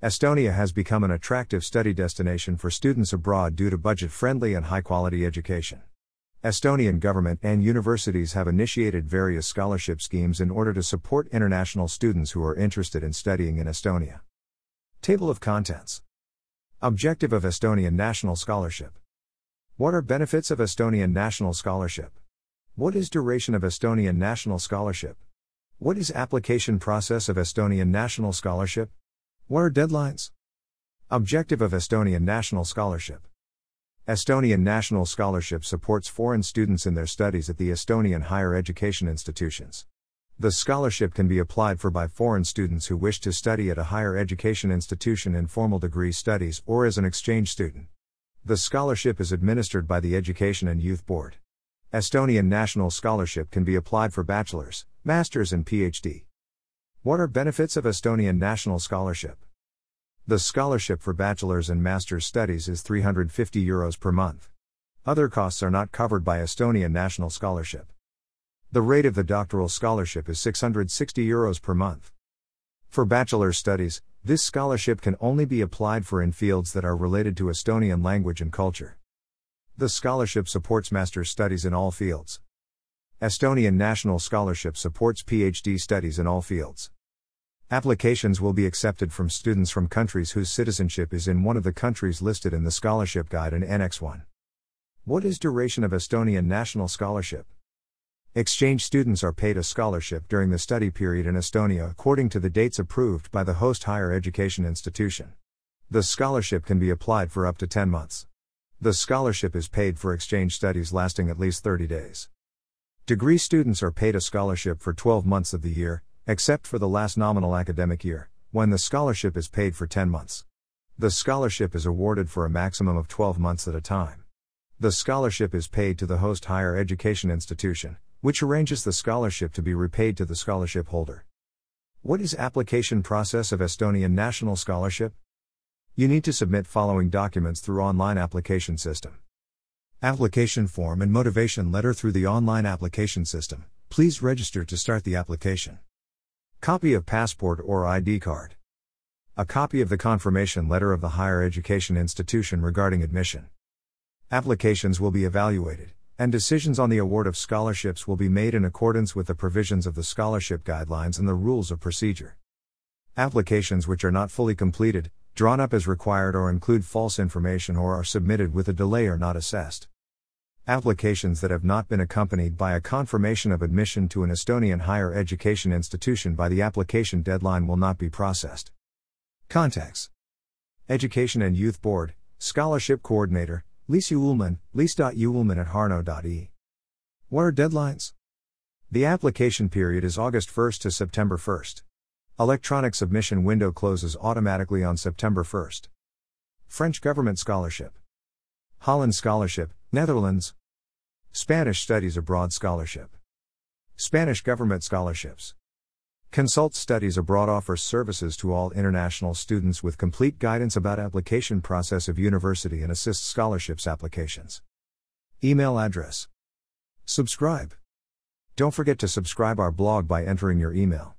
Estonia has become an attractive study destination for students abroad due to budget friendly and high quality education. Estonian government and universities have initiated various scholarship schemes in order to support international students who are interested in studying in Estonia. Table of Contents Objective of Estonian National Scholarship What are benefits of Estonian National Scholarship? What is duration of Estonian National Scholarship? What is application process of Estonian National Scholarship? What are deadlines? Objective of Estonian National Scholarship Estonian National Scholarship supports foreign students in their studies at the Estonian higher education institutions. The scholarship can be applied for by foreign students who wish to study at a higher education institution in formal degree studies or as an exchange student. The scholarship is administered by the Education and Youth Board. Estonian National Scholarship can be applied for bachelor's, master's, and PhD. What are benefits of Estonian National Scholarship? The scholarship for bachelor's and master's studies is 350 euros per month. Other costs are not covered by Estonian National Scholarship. The rate of the doctoral scholarship is 660 euros per month. For bachelor's studies, this scholarship can only be applied for in fields that are related to Estonian language and culture. The scholarship supports master's studies in all fields. Estonian National Scholarship supports PhD studies in all fields. Applications will be accepted from students from countries whose citizenship is in one of the countries listed in the Scholarship Guide in Annex 1. What is duration of Estonian National Scholarship? Exchange students are paid a scholarship during the study period in Estonia according to the dates approved by the host higher education institution. The scholarship can be applied for up to 10 months. The scholarship is paid for exchange studies lasting at least 30 days. Degree students are paid a scholarship for 12 months of the year, except for the last nominal academic year, when the scholarship is paid for 10 months. The scholarship is awarded for a maximum of 12 months at a time. The scholarship is paid to the host higher education institution, which arranges the scholarship to be repaid to the scholarship holder. What is application process of Estonian National Scholarship? You need to submit following documents through online application system. Application form and motivation letter through the online application system. Please register to start the application. Copy of passport or ID card. A copy of the confirmation letter of the higher education institution regarding admission. Applications will be evaluated, and decisions on the award of scholarships will be made in accordance with the provisions of the scholarship guidelines and the rules of procedure. Applications which are not fully completed, drawn up as required or include false information or are submitted with a delay are not assessed. Applications that have not been accompanied by a confirmation of admission to an Estonian higher education institution by the application deadline will not be processed. Contacts Education and Youth Board, Scholarship Coordinator, Lisa Ullman, lise.ullman at harno.e. What are deadlines? The application period is August 1st to September 1st. Electronic submission window closes automatically on September 1st. French Government Scholarship. Holland Scholarship, Netherlands. Spanish Studies Abroad Scholarship. Spanish Government Scholarships. Consult Studies Abroad offers services to all international students with complete guidance about application process of university and assists scholarships applications. Email address. Subscribe. Don't forget to subscribe our blog by entering your email.